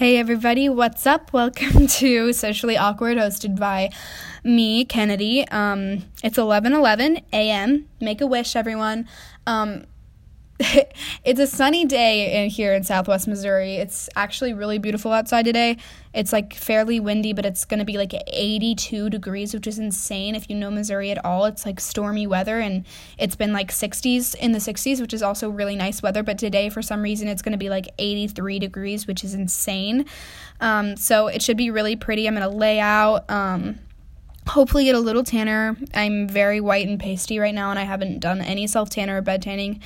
Hey everybody, what's up? Welcome to Socially Awkward, hosted by me, Kennedy. Um, it's 11:11 a.m. Make a wish, everyone. Um, it's a sunny day in here in Southwest Missouri. It's actually really beautiful outside today. It's like fairly windy, but it's going to be like 82 degrees, which is insane. If you know Missouri at all, it's like stormy weather and it's been like 60s in the 60s, which is also really nice weather. But today, for some reason, it's going to be like 83 degrees, which is insane. Um, so it should be really pretty. I'm going to lay out. Um, hopefully get a little tanner. I'm very white and pasty right now, and I haven't done any self tanner or bed tanning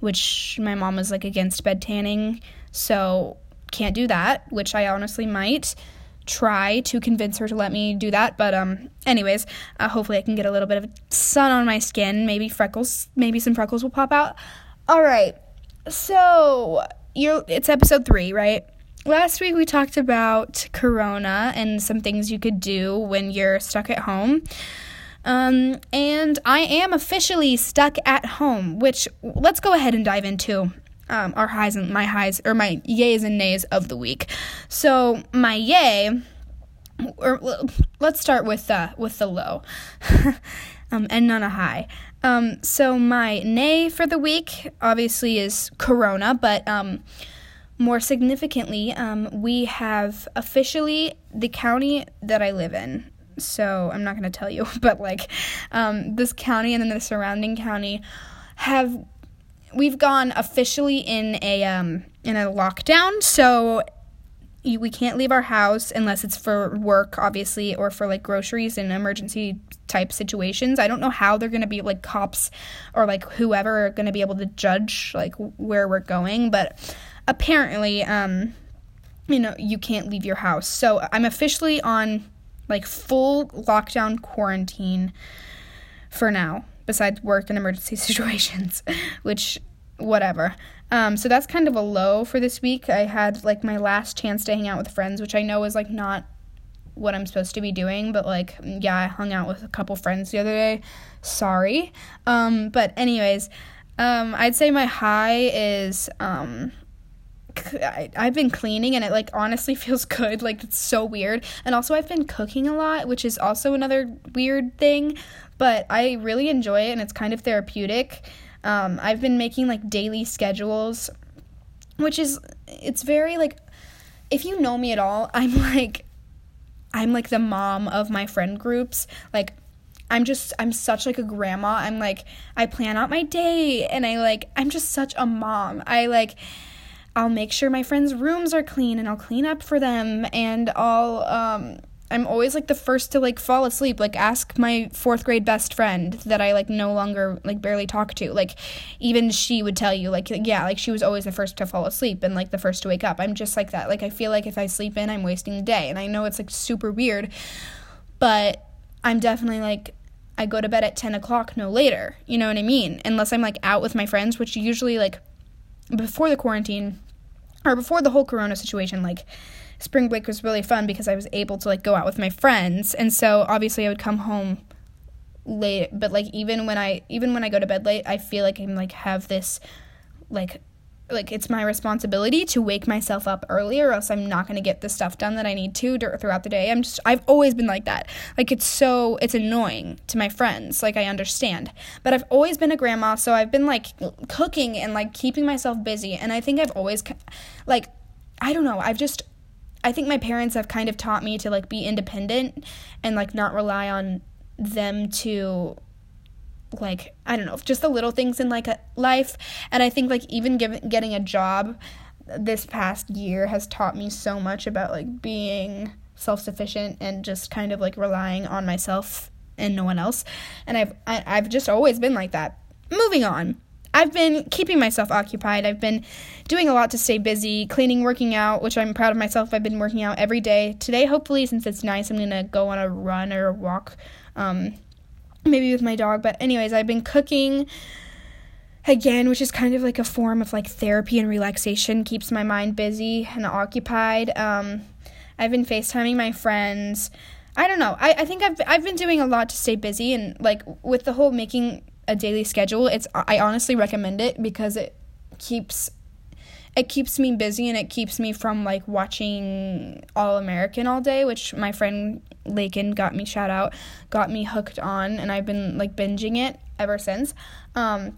which my mom was like against bed tanning, so can't do that, which I honestly might try to convince her to let me do that but um anyways uh, hopefully i can get a little bit of sun on my skin. Maybe freckles maybe some freckles will pop out. All right so you it's episode three right? Last week we talked about corona and some things you could do when you're stuck at home um, and I am officially stuck at home, which let's go ahead and dive into um, our highs and my highs, or my yays and nays of the week. So, my yay, or let's start with the, with the low. um, and none a high. Um, so my nay for the week obviously is Corona, but um, more significantly, um, we have officially the county that I live in so I'm not going to tell you, but like um, this county and then the surrounding county have we've gone officially in a um, in a lockdown. So we can't leave our house unless it's for work, obviously, or for like groceries and emergency type situations. I don't know how they're going to be like cops or like whoever are going to be able to judge like where we're going, but apparently um you know, you can't leave your house. So I'm officially on like full lockdown quarantine for now, besides work and emergency situations, which whatever. Um, so that's kind of a low for this week. I had like my last chance to hang out with friends, which I know is like not what I'm supposed to be doing, but like yeah, I hung out with a couple friends the other day. Sorry. Um, but anyways, um, I'd say my high is um, I, I've been cleaning and it like honestly feels good. Like it's so weird. And also I've been cooking a lot, which is also another weird thing, but I really enjoy it and it's kind of therapeutic. Um, I've been making like daily schedules, which is it's very like if you know me at all, I'm like I'm like the mom of my friend groups. Like I'm just I'm such like a grandma. I'm like I plan out my day and I like I'm just such a mom. I like I'll make sure my friends' rooms are clean and I'll clean up for them and I'll um I'm always like the first to like fall asleep. Like ask my 4th grade best friend that I like no longer like barely talk to. Like even she would tell you like yeah, like she was always the first to fall asleep and like the first to wake up. I'm just like that. Like I feel like if I sleep in, I'm wasting the day. And I know it's like super weird, but I'm definitely like I go to bed at 10 o'clock, no later. You know what I mean? Unless I'm like out with my friends, which usually like before the quarantine or before the whole corona situation like spring break was really fun because I was able to like go out with my friends. And so obviously I would come home late but like even when I even when I go to bed late I feel like I'm like have this like like it's my responsibility to wake myself up early or else I'm not going to get the stuff done that I need to throughout the day. I'm just I've always been like that. Like it's so it's annoying to my friends. Like I understand. But I've always been a grandma, so I've been like cooking and like keeping myself busy and I think I've always like I don't know. I've just I think my parents have kind of taught me to like be independent and like not rely on them to like I don't know, just the little things in like life. And I think like even getting a job this past year has taught me so much about like being self-sufficient and just kind of like relying on myself and no one else. And I've I, have i have just always been like that. Moving on. I've been keeping myself occupied. I've been doing a lot to stay busy, cleaning, working out, which I'm proud of myself. I've been working out every day. Today, hopefully, since it's nice, I'm going to go on a run or a walk. Um, maybe with my dog. But, anyways, I've been cooking again, which is kind of like a form of like therapy and relaxation, keeps my mind busy and occupied. Um, I've been FaceTiming my friends. I don't know. I, I think I've I've been doing a lot to stay busy and like with the whole making a daily schedule, it's I honestly recommend it because it keeps it keeps me busy and it keeps me from like watching All American all day, which my friend Lakin got me shout out, got me hooked on, and I've been like binging it ever since. Um,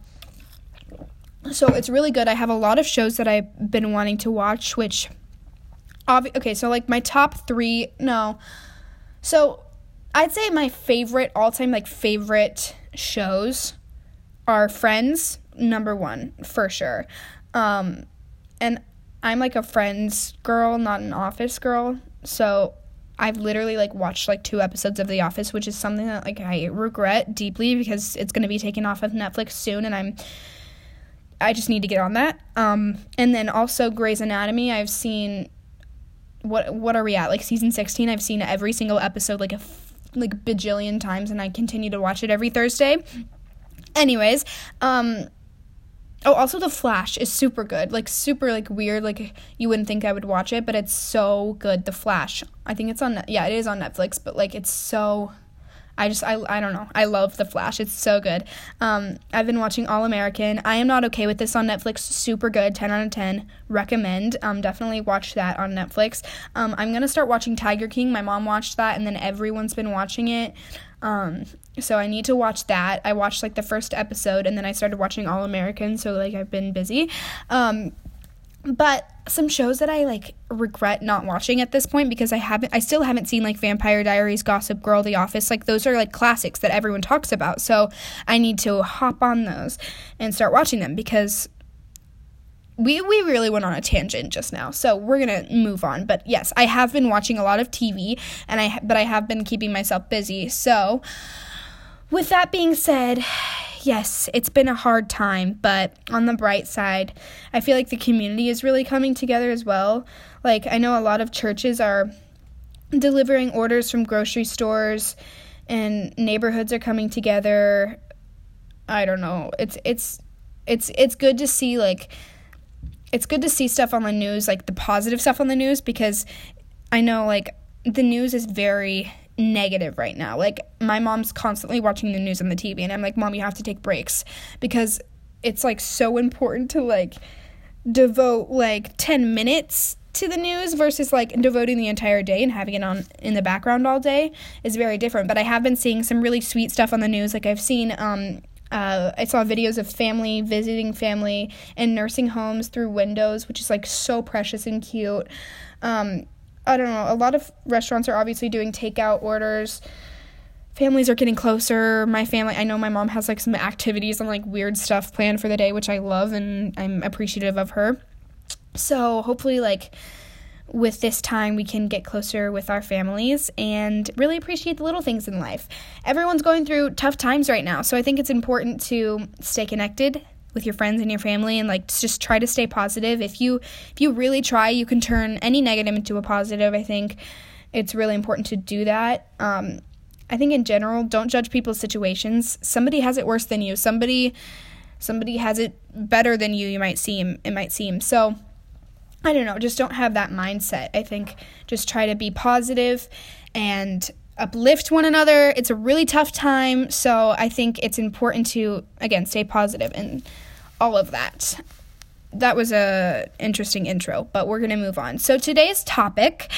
so it's really good. I have a lot of shows that I've been wanting to watch, which, obvi- okay, so like my top three, no, so I'd say my favorite all time like favorite shows are Friends, number one for sure. Um, and I'm like a Friends girl, not an Office girl. So I've literally like watched like two episodes of The Office, which is something that like I regret deeply because it's going to be taken off of Netflix soon, and I'm I just need to get on that. Um, and then also Grey's Anatomy, I've seen what what are we at like season 16 i've seen every single episode like a f- like bajillion times and i continue to watch it every thursday anyways um oh also the flash is super good like super like weird like you wouldn't think i would watch it but it's so good the flash. I think it's on yeah it is on netflix but like it's so I just I, I don't know. I love The Flash. It's so good. Um, I've been watching All American. I am not okay with this on Netflix. Super good. 10 out of 10. Recommend. Um, definitely watch that on Netflix. Um, I'm gonna start watching Tiger King. My mom watched that, and then everyone's been watching it. Um, so I need to watch that. I watched like the first episode, and then I started watching All American. So like I've been busy. Um, but some shows that I like regret not watching at this point because I haven't I still haven't seen like Vampire Diaries, Gossip Girl, The Office. Like those are like classics that everyone talks about. So I need to hop on those and start watching them because we we really went on a tangent just now. So we're going to move on. But yes, I have been watching a lot of TV and I but I have been keeping myself busy. So with that being said, yes, it's been a hard time, but on the bright side, I feel like the community is really coming together as well. Like, I know a lot of churches are delivering orders from grocery stores and neighborhoods are coming together. I don't know. It's it's it's it's good to see like it's good to see stuff on the news, like the positive stuff on the news because I know like the news is very negative right now. Like my mom's constantly watching the news on the TV and I'm like, "Mom, you have to take breaks because it's like so important to like devote like 10 minutes to the news versus like devoting the entire day and having it on in the background all day is very different. But I have been seeing some really sweet stuff on the news. Like I've seen um uh, I saw videos of family visiting family in nursing homes through windows, which is like so precious and cute. Um, I don't know. A lot of restaurants are obviously doing takeout orders. Families are getting closer. My family, I know my mom has like some activities and like weird stuff planned for the day, which I love and I'm appreciative of her. So hopefully, like, with this time, we can get closer with our families and really appreciate the little things in life. Everyone's going through tough times right now, so I think it's important to stay connected, with your friends and your family and like just try to stay positive. If you if you really try you can turn any negative into a positive i think it's really important to do that. Um, i think in general don't judge people's situations. Somebody has it worse than you. Somebody somebody has it better than you you might seem it might seem. So i don't know. Just don't have that mindset. I think just try to be positive and uplift one another. It's a really tough time, so I think it's important to again stay positive and all of that. That was a interesting intro, but we're going to move on. So today's topic,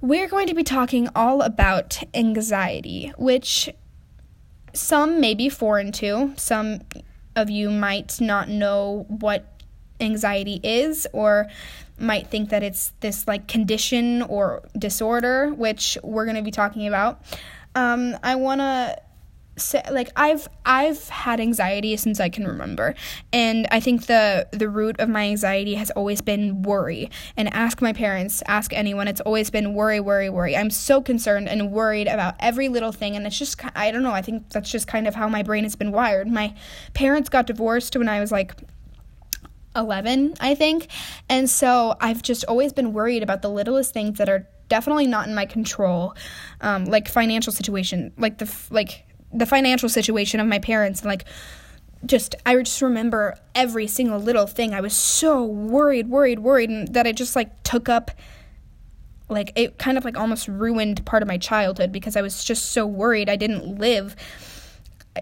we're going to be talking all about anxiety, which some may be foreign to. Some of you might not know what anxiety is or might think that it's this like condition or disorder, which we're going to be talking about. Um, I want to say like I've I've had anxiety since I can remember, and I think the the root of my anxiety has always been worry. And ask my parents, ask anyone, it's always been worry, worry, worry. I'm so concerned and worried about every little thing, and it's just I don't know. I think that's just kind of how my brain has been wired. My parents got divorced when I was like 11, I think. And so I've just always been worried about the littlest things that are definitely not in my control, um, like financial situation, like the like the financial situation of my parents, and like just I just remember every single little thing. I was so worried, worried, worried, and that I just like took up like it kind of like almost ruined part of my childhood because I was just so worried I didn't live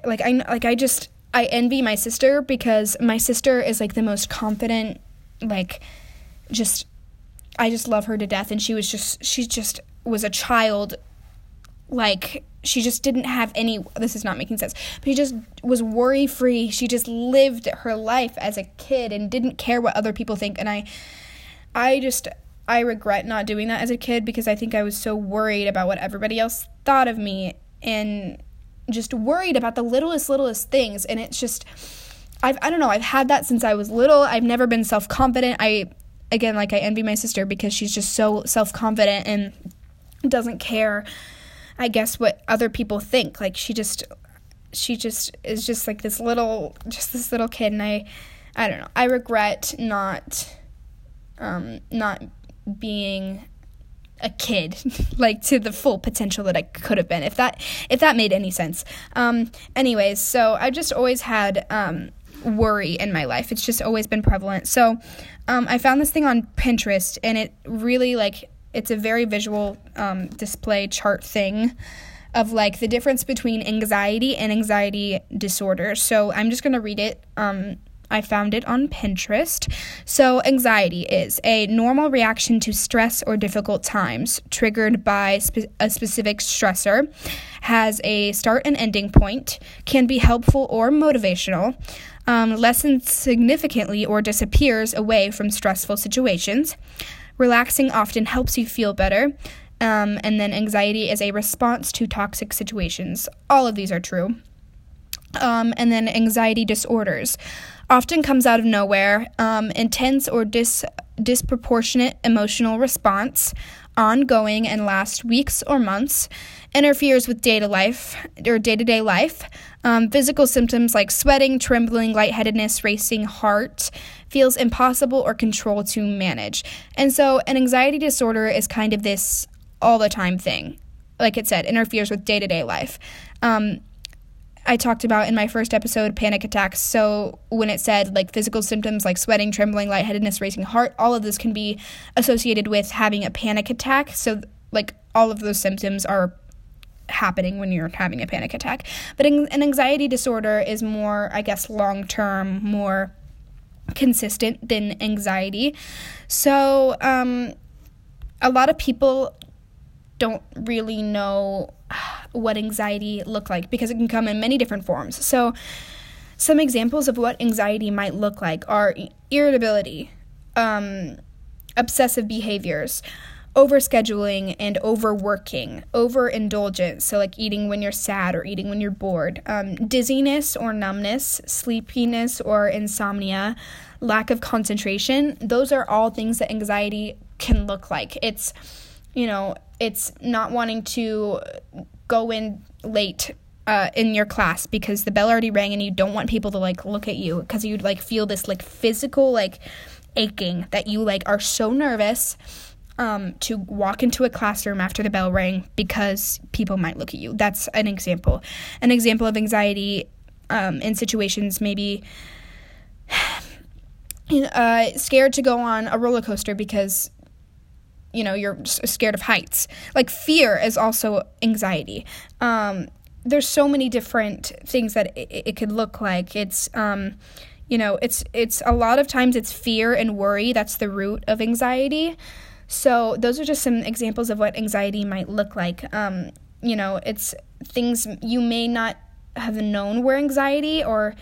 like I like I just I envy my sister because my sister is like the most confident like just I just love her to death. And she was just she just was a child like she just didn't have any this is not making sense but she just was worry free she just lived her life as a kid and didn't care what other people think. And i i just i regret not doing that as a kid because i think i was so worried about what everybody else thought of me. And just worried about the littlest littlest things and it's just I've I don't know, I've had that since I was little. I've never been self-confident. I again like I envy my sister because she's just so self-confident and doesn't care I guess what other people think. Like she just she just is just like this little just this little kid and I I don't know. I regret not um not being a kid like to the full potential that I could have been if that if that made any sense. Um anyways, so I just always had um worry in my life. It's just always been prevalent. So um I found this thing on Pinterest and it really like it's a very visual um, display chart thing of like the difference between anxiety and anxiety disorder. So I'm just going to read it. Um, I found it on Pinterest. So, anxiety is a normal reaction to stress or difficult times triggered by spe- a specific stressor, has a start and ending point, can be helpful or motivational, um, lessens significantly or disappears away from stressful situations, Relaxing often helps you feel better. Um, and then anxiety is a response to toxic situations. All of these are true. Um, and then anxiety disorders often comes out of nowhere, um, intense or dis- disproportionate emotional response, ongoing and last weeks or months, interferes with day to life or day to day life. Um, physical symptoms like sweating, trembling, lightheadedness, racing heart feels impossible or control to manage. And so, an anxiety disorder is kind of this all the time thing. Like it said, interferes with day to day life. Um, I talked about in my first episode panic attacks. So when it said like physical symptoms like sweating, trembling, lightheadedness, racing heart, all of this can be associated with having a panic attack. So like all of those symptoms are happening when you're having a panic attack. But an anxiety disorder is more, I guess, long term, more consistent than anxiety. So um, a lot of people don't really know what anxiety look like because it can come in many different forms. So some examples of what anxiety might look like are irritability, um, obsessive behaviors, overscheduling and overworking, overindulgence, so like eating when you're sad or eating when you're bored, um, dizziness or numbness, sleepiness or insomnia, lack of concentration. Those are all things that anxiety can look like. It's you know, it's not wanting to go in late uh, in your class because the bell already rang and you don't want people to like look at you because you'd like feel this like physical like aching that you like are so nervous um, to walk into a classroom after the bell rang because people might look at you. That's an example. An example of anxiety um, in situations maybe uh, scared to go on a roller coaster because you know you're scared of heights. Like fear is also anxiety. Um, there's so many different things that it, it could look like. It's um, you know it's it's a lot of times it's fear and worry that's the root of anxiety. So those are just some examples of what anxiety might look like. Um, you know it's things you may not have known were anxiety or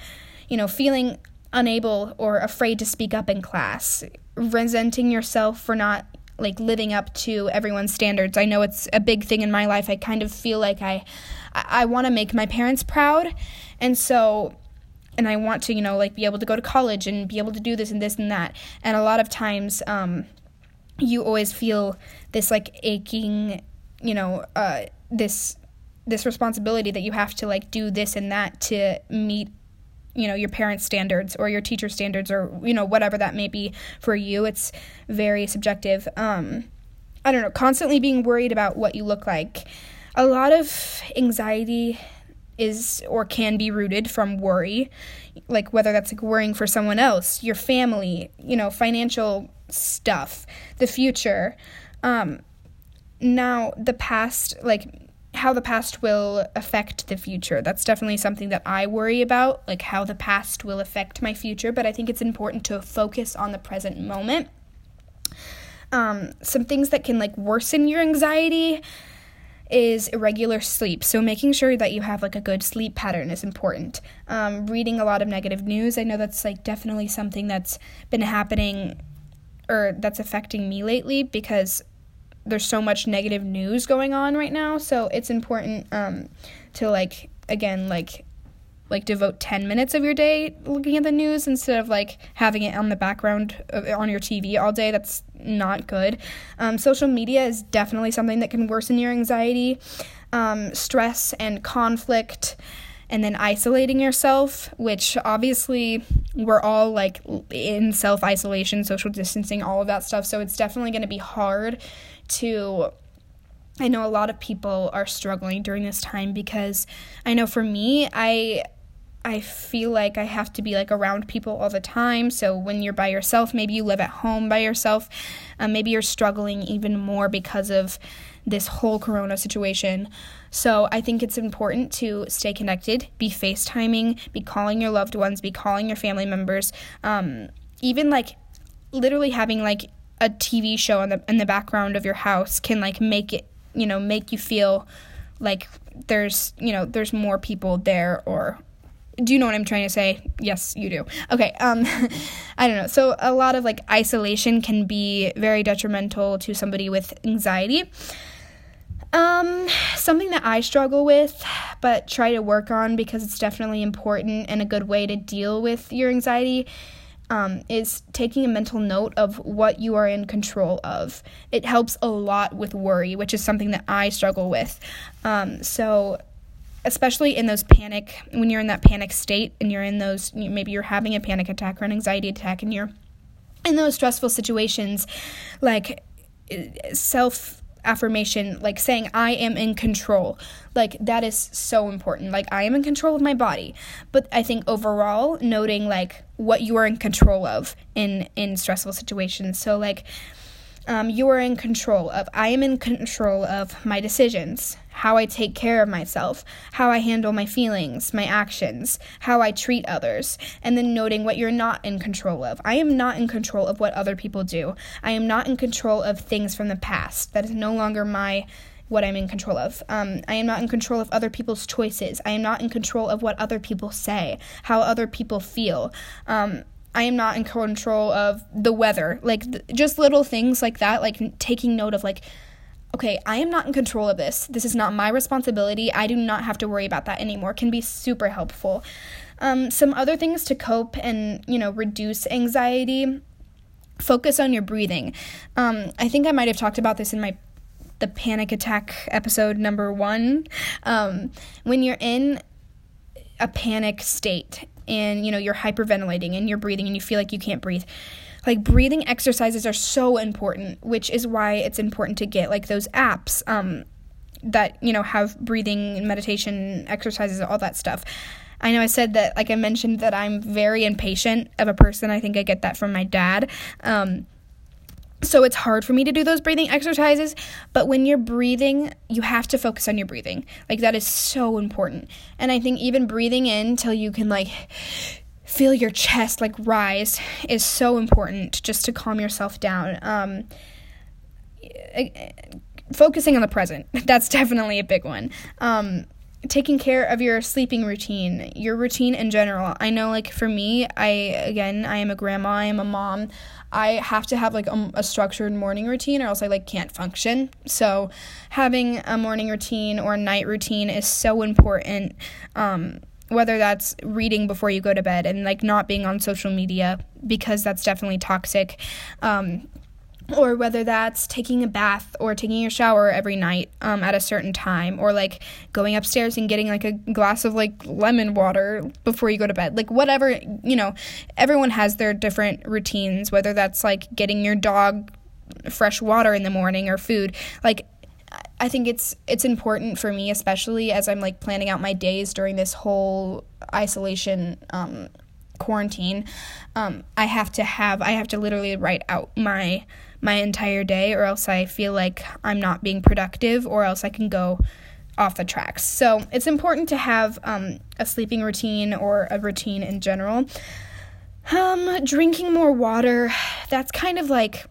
you know feeling unable or afraid to speak up in class. Resenting yourself for not like living up to everyone's standards. I know it's a big thing in my life. I kind of feel like I I want to make my parents proud. And so and I want to, you know, like be able to go to college and be able to do this and this and that. And a lot of times um you always feel this like aching, you know, uh this this responsibility that you have to like do this and that to meet you know your parents standards or your teacher standards or you know whatever that may be for you. It's very subjective. Um i don't know constantly being worried about what you look like. A lot of anxiety is or can be rooted from worry like whether that's like worrying for someone else your family you know financial stuff the future. Um now the past like how the past will affect the future. That's definitely something that I worry about, like how the past will affect my future, but I think it's important to focus on the present moment. Um, some things that can like worsen your anxiety is irregular sleep. So making sure that you have like a good sleep pattern is important. Um, reading a lot of negative news, I know that's like definitely something that's been happening or that's affecting me lately because there's so much negative news going on right now. So it's important um, to like again like like devote 10 minutes of your day looking at the news instead of like having it on the background of, on your TV all day. That's not good. Um, social media is definitely something that can worsen your anxiety, um, stress, and conflict. And then isolating yourself, which obviously we're all like in self isolation, social distancing, all of that stuff. So it's definitely going to be hard to I know a lot of people are struggling during this time because I know for me, I I feel like I have to be like around people all the time. So when you're by yourself, maybe you live at home by yourself, um, maybe you're struggling even more because of this whole corona situation. So I think it's important to stay connected, be FaceTiming, be calling your loved ones, be calling your family members, um, even like literally having like a TV show in the in the background of your house can like make it, you know, make you feel like there's, you know, there's more people there or do you know what I'm trying to say? Yes, you do. Okay, um I don't know. So a lot of like isolation can be very detrimental to somebody with anxiety. Um something that I struggle with but try to work on because it's definitely important and a good way to deal with your anxiety um, is taking a mental note of what you are in control of. It helps a lot with worry, which is something that I struggle with. Um, so especially in those panic when you're in that panic state and you're in those maybe you're having a panic attack or an anxiety attack and you're in those stressful situations like self affirmation like saying i am in control. Like that is so important. Like i am in control of my body. But i think overall noting like what you are in control of in in stressful situations. So like um, you are in control of. I am in control of my decisions, how I take care of myself, how I handle my feelings, my actions, how I treat others, and then noting what you're not in control of. I am not in control of what other people do. I am not in control of things from the past. That is no longer my what I'm in control of. Um, I am not in control of other people's choices. I am not in control of what other people say, how other people feel. Um, I am not in control of the weather. Like th- just little things like that, like taking note of like okay, I am not in control of this. This is not my responsibility. I do not have to worry about that anymore. Can be super helpful. Um, some other things to cope and you know reduce anxiety. Focus on your breathing. Um, I think I might have talked about this in my the panic attack episode number one. Um, when you're in a panic state and you know you're hyperventilating and you're breathing and you feel like you can't breathe. Like breathing exercises are so important which is why it's important to get like those apps um, that you know have breathing and meditation exercises all that stuff. I know i said that like i mentioned that i'm very impatient of a person. I think i get that from my dad. Um, so it's hard for me to do those breathing exercises, but when you're breathing, you have to focus on your breathing. Like that is so important. And I think even breathing in till you can like feel your chest like rise is so important just to calm yourself down. Um, focusing on the present, that's definitely a big one. Um, taking care of your sleeping routine, your routine in general. I know, like, for me, I, again, I am a grandma, I am a mom. I have to have like a, a, structured morning routine or else I like can't function. So having a morning routine or a night routine is so important. Um, whether that's reading before you go to bed and like not being on social media because that's definitely toxic. Um, or whether that's taking a bath or taking a shower every night um, at a certain time or like going upstairs and getting like a glass of like lemon water before you go to bed. Like whatever you know everyone has their different routines whether that's like getting your dog fresh water in the morning or food. Like I think it's it's important for me especially as I'm like planning out my days during this whole isolation um, quarantine. Um, I have to have I have to literally write out my my entire day, or else I feel like I'm not being productive, or else I can go off the tracks. So it's important to have um, a sleeping routine or a routine in general. Um, drinking more water, that's kind of like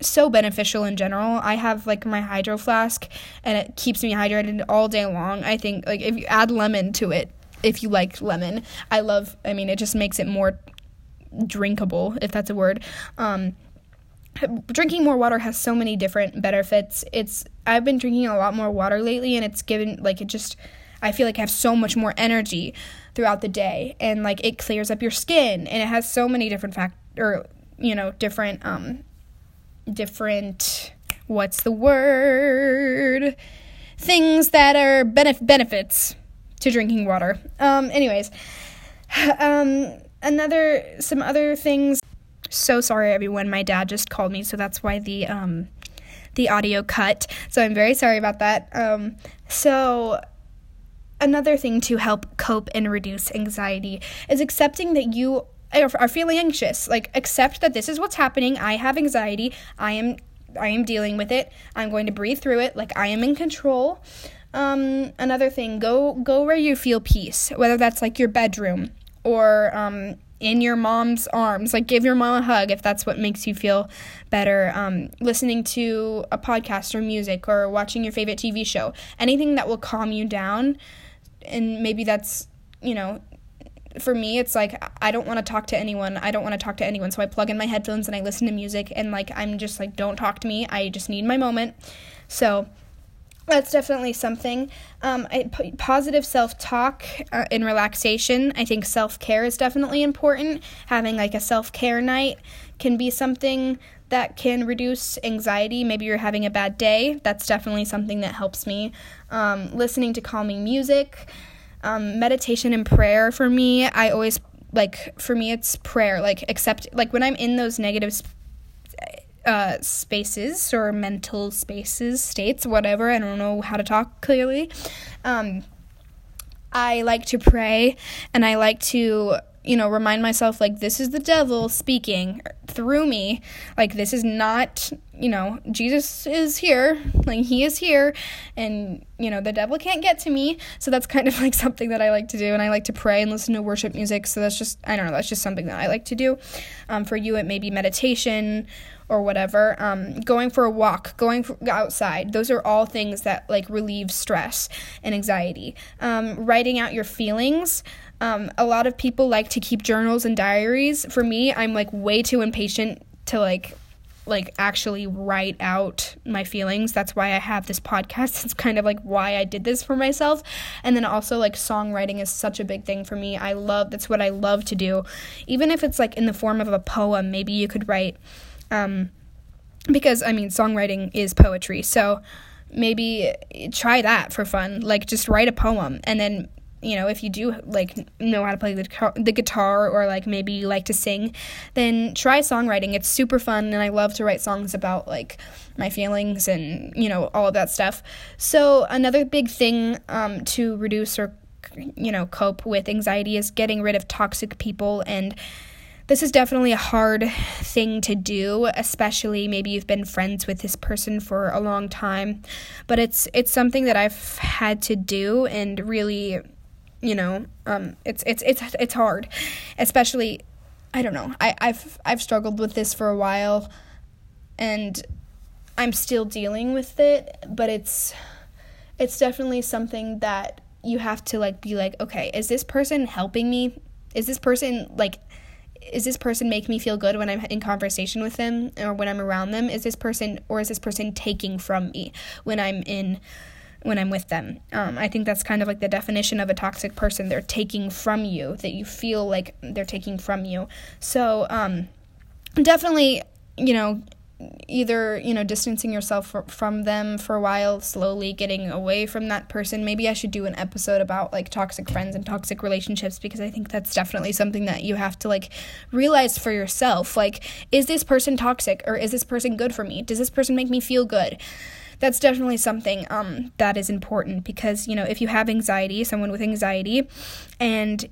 so beneficial in general. I have like my hydro flask and it keeps me hydrated all day long. I think like if you add lemon to it, if you like lemon, I love I mean it just makes it more drinkable if that's a word. Um drinking more water has so many different benefits. It's I've been drinking a lot more water lately and it's given like it just I feel like I have so much more energy throughout the day and like it clears up your skin and it has so many different fact or you know different um different what's the word things that are benef- benefits to drinking water. Um anyways, um another some other things so sorry everyone. My dad just called me so that's why the um the audio cut. So i'm very sorry about that. Um so another thing to help cope and reduce anxiety is accepting that you are feeling anxious. Like accept that this is what's happening. I have anxiety. I am i am dealing with it. I'm going to breathe through it. Like i am in control. Um another thing go go where you feel peace whether that's like your bedroom or um in your mom's arms. Like, give your mom a hug if that's what makes you feel better. Um, listening to a podcast or music or watching your favorite TV show. Anything that will calm you down. And maybe that's, you know, for me, it's like I don't want to talk to anyone. I don't want to talk to anyone. So I plug in my headphones and I listen to music. And like, I'm just like, don't talk to me. I just need my moment. So, that's definitely something. Um, I, p- positive self talk uh, and relaxation. I think self care is definitely important. Having like a self care night can be something that can reduce anxiety. Maybe you're having a bad day. That's definitely something that helps me. Um, listening to calming music, um, meditation and prayer for me. I always like for me it's prayer. Like accept like when I'm in those negative uh, spaces or mental spaces, states, whatever. I don't know how to talk clearly. Um, I like to pray and I like to, you know, remind myself like this is the devil speaking through me. Like this is not, you know, Jesus is here. Like he is here and, you know, the devil can't get to me. So that's kind of like something that I like to do and I like to pray and listen to worship music. So that's just I don't know, that's just something that I like to do. Um, for you it may be meditation or whatever um, going for a walk going outside those are all things that like relieve stress and anxiety um, writing out your feelings um, a lot of people like to keep journals and diaries for me i'm like way too impatient to like like actually write out my feelings. That's why I have this podcast. It's kind of like why I did this for myself. And then also like songwriting is such a big thing for me. I love that's what I love to do. Even if it's like in the form of a poem, maybe you could write um, because I mean, songwriting is poetry, so maybe try that for fun. Like, just write a poem, and then you know, if you do like know how to play the the guitar or like maybe you like to sing, then try songwriting. It's super fun, and I love to write songs about like my feelings and you know all of that stuff. So another big thing um, to reduce or you know cope with anxiety is getting rid of toxic people and this is definitely a hard thing to do, especially maybe you've been friends with this person for a long time, but it's it's something that I've had to do and really, you know, um, it's it's it's it's hard, especially I don't know. I, I've I've struggled with this for a while, and I'm still dealing with it. But it's it's definitely something that you have to like be like, okay, is this person helping me? Is this person like is this person make me feel good when I'm in conversation with them or when I'm around them? Is this person or is this person taking from me when I'm in when I'm with them? Um, I think that's kind of like the definition of a toxic person. They're taking from you that you feel like they're taking from you. So um, definitely, you know, either you know distancing yourself from them for a while slowly getting away from that person maybe i should do an episode about like toxic friends and toxic relationships because i think that's definitely something that you have to like realize for yourself like is this person toxic or is this person good for me does this person make me feel good that's definitely something um, that is important because you know if you have anxiety someone with anxiety and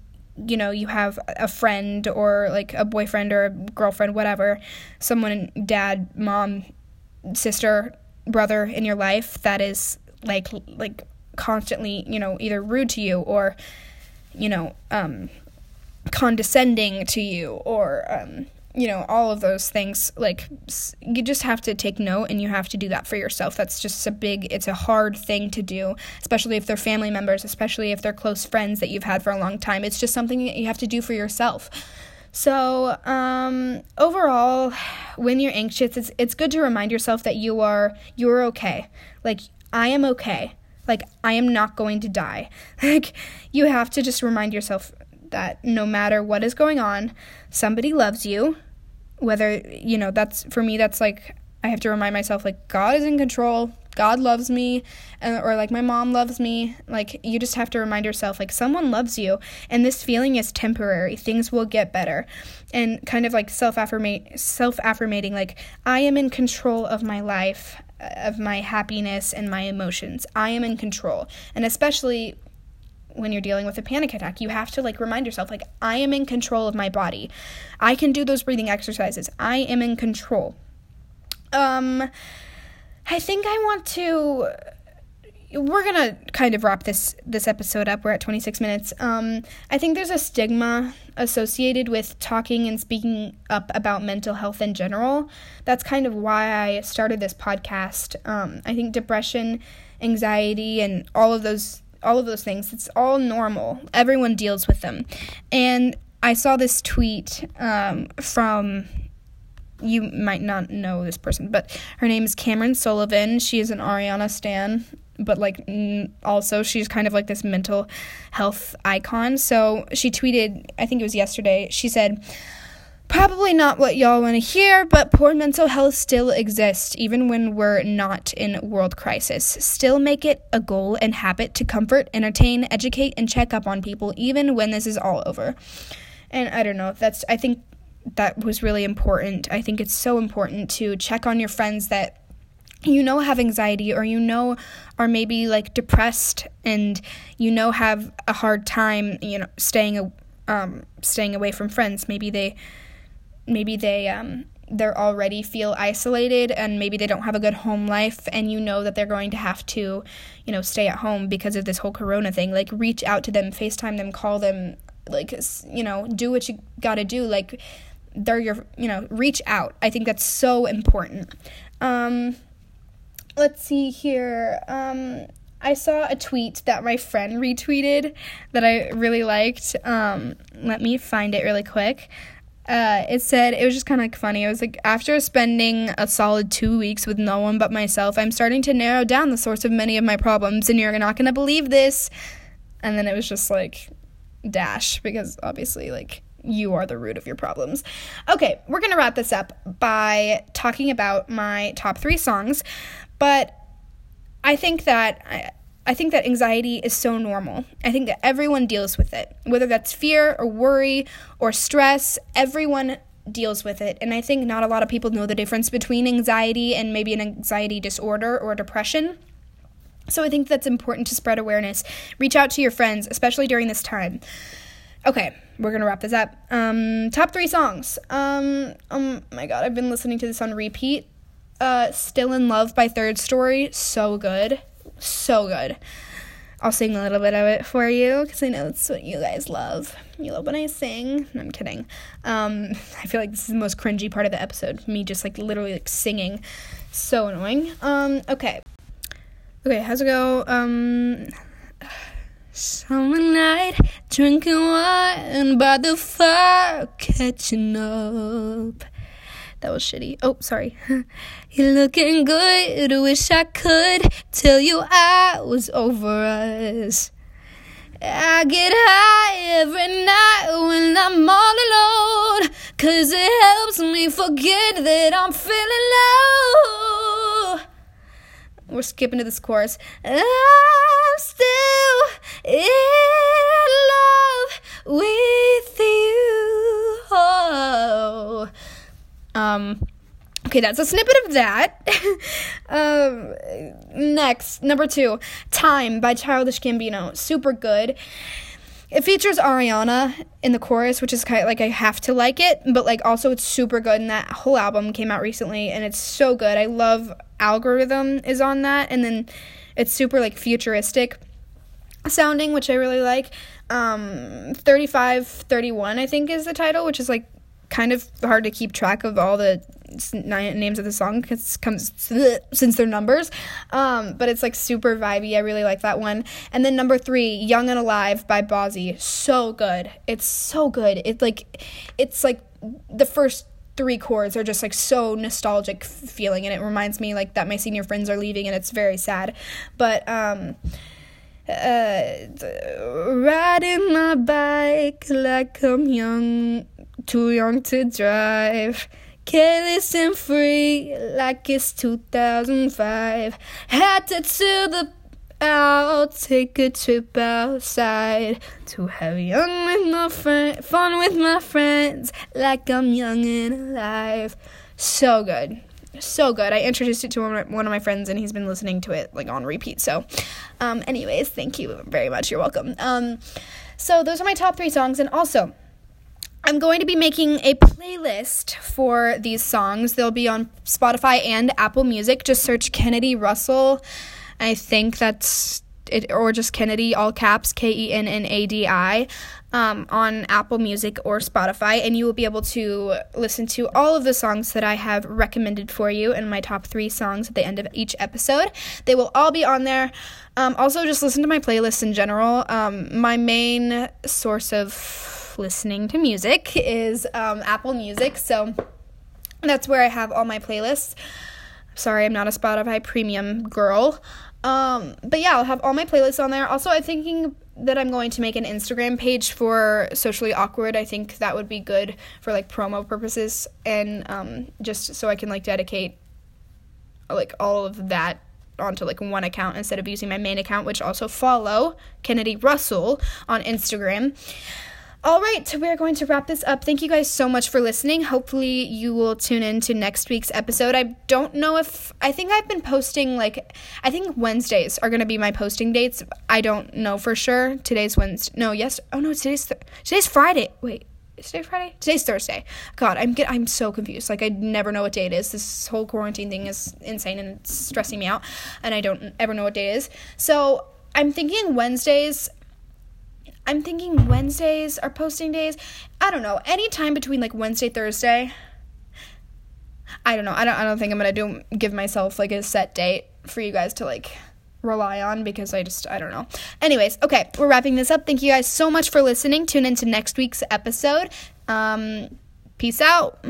you know you have a friend or like a boyfriend or a girlfriend whatever someone dad mom sister brother in your life that is like like constantly, you know, either rude to you or, you know, um, condescending to you or, um, you know, all of those things. Like, you just have to take note and you have to do that for yourself. That's just a big, it's a hard thing to do, especially if they're family members, especially if they're close friends that you've had for a long time. It's just something that you have to do for yourself. So, um, overall, when you're anxious, it's it's good to remind yourself that you are you're okay. Like I am okay. Like I am not going to die. Like you have to just remind yourself that no matter what is going on, somebody loves you. Whether, you know, that's for me that's like I have to remind myself like God is in control. God loves me or like my mom loves me. Like you just have to remind yourself like someone loves you and this feeling is temporary. Things will get better. And kind of like self-affirmate self-affirmating like I am in control of my life, uh, of my happiness and my emotions. I am in control. And especially when you're dealing with a panic attack, you have to like remind yourself like I am in control of my body. I can do those breathing exercises. I am in control. Um I think I want to we're gonna kind of wrap this this episode up. We're at 26 minutes. Um, I think there's a stigma associated with talking and speaking up about mental health in general. That's kind of why I started this podcast. Um, I think depression, anxiety, and all of those all of those things. It's all normal. Everyone deals with them, and I saw this tweet um, from you might not know this person, but her name is Cameron Sullivan. She is an Ariana Stan, but like also she's kind of like this mental health icon. So she tweeted, I think it was yesterday, she said, Probably not what y'all want to hear, but poor mental health still exists, even when we're not in world crisis. Still make it a goal and habit to comfort, entertain, educate, and check up on people, even when this is all over. And I don't know, that's, I think that was really important. I think it's so important to check on your friends that you know have anxiety or you know are maybe like depressed and you know have a hard time, you know, staying um staying away from friends. Maybe they maybe they um they're already feel isolated and maybe they don't have a good home life and you know that they're going to have to you know stay at home because of this whole corona thing like reach out to them facetime them call them like you know do what you got to do like they're your you know reach out. I think that's so important. Um let's see here. Um i saw a tweet that my friend retweeted that i really liked. Um let me find it really quick uh, it said it was just kind of like funny. It was like after spending a solid two weeks with no one but myself, I'm starting to narrow down the source of many of my problems, and you're not gonna believe this. And then it was just like dash because obviously like you are the root of your problems. Okay, we're to wrap this up by talking about my top 3 songs, but I think that I, I think that anxiety is so normal. I think that everyone deals with it. Whether that's fear or worry or stress, everyone deals with it. And I think not a lot of people know the difference between anxiety and maybe an anxiety disorder or depression. So I think that's important to spread awareness. Reach out to your friends, especially during this time. Okay, we're gonna wrap this up. Um, top three songs. Um, oh my god, I've been listening to this on repeat. Uh, Still in Love by Third Story, so good, so good. I'll sing a little bit of it for you because I know it's what you guys love. You love when I sing. No, I'm kidding. Um, I feel like this is the most cringy part of the episode. Me just like literally like singing. So annoying. Um, okay. Okay, how's it go? Um, Summer night, drinking wine by the fire, catching up. That was shitty. Oh, sorry. You're looking good. Wish I could tell you I was over us. I get high every night when I'm all alone. Cause it helps me forget that I'm feeling low. We're skipping to this chorus. I'm still in love with you. Oh. Um, okay, that's a snippet of that. um, next, number two, Time by Childish Gambino. Super good. It features Ariana in the chorus, which is kind of like I have to like it, but like also it's super good. And that whole album came out recently, and it's so good. I love Algorythm is on that, and then it's super like futuristic sounding, which I really like. Um, 35 31, I think, is the title, which is like kind of hard to keep track of all the names of the song because comes since they're numbers. Um, but it's like super vibey. I really like that one. And then number three young and alive by Bazzi so good. It's so good. It's like it's like the first three chords are just like so nostalgic feeling and it reminds me like that my senior friends are leaving and it's very sad. But um uh, riding my bike like I'm young, too young to drive. Careless and free, like it's 2005. Headed to the I'll take a trip outside to have young with my friend, fun with my friends, like I'm young and alive. So good so good. I introduced it to one of, my, one of my friends, and he's been listening to it like on repeat. So, um, anyways, thank you very much. You're welcome. Um, so those are my top three songs, and also. I'm going to be making a playlist for these songs. They'll be on Spotify and Apple Music. Just search Kennedy Russell. I think that's it, or just Kennedy, all caps, K E N N A D I um, on Apple Music or Spotify, and you will be able to listen to all of the songs that I have recommended for you in my top three songs at the end of each episode. They will all be on there. Um, also, just listen to my playlists in general. Um, my main source of listening to music is um, Apple Music, so that's where I have all my playlists. Sorry, I'm not a Spotify premium girl. Um, but yeah, I'll have all my playlists on there. Also, I'm thinking that I'm going to make an Instagram page for Socially Awkward. I think that would be good for like promo purposes and um, just so I can like dedicate like all of that onto like one account instead of using my main account, which also follow Kennedy Russell on Instagram. All right, so we are going to wrap this up. Thank you guys so much for listening. Hopefully, you will tune in to next week's episode. I don't know if I think I've been posting like I think Wednesdays are going to be my posting dates. I don't know for sure. Today's Wednesday. No, yes. Oh no, today's th- today's Friday. Wait, is today Friday? Today's Thursday. God, I'm get, I'm so confused. Like I never know what day it is. This whole quarantine thing is insane and it's stressing me out, and I don't ever know what day it is. So I'm thinking Wednesdays I'm thinking Wednesdays are posting days. I don't know. Any time between like Wednesday, Thursday. I don't know. I don't I don't think I'm going to do give myself like a set date for you guys to like rely on because I just I don't know. Anyways, okay, we're wrapping this up. Thank you guys so much for listening. Tune into next week's episode. Um peace out.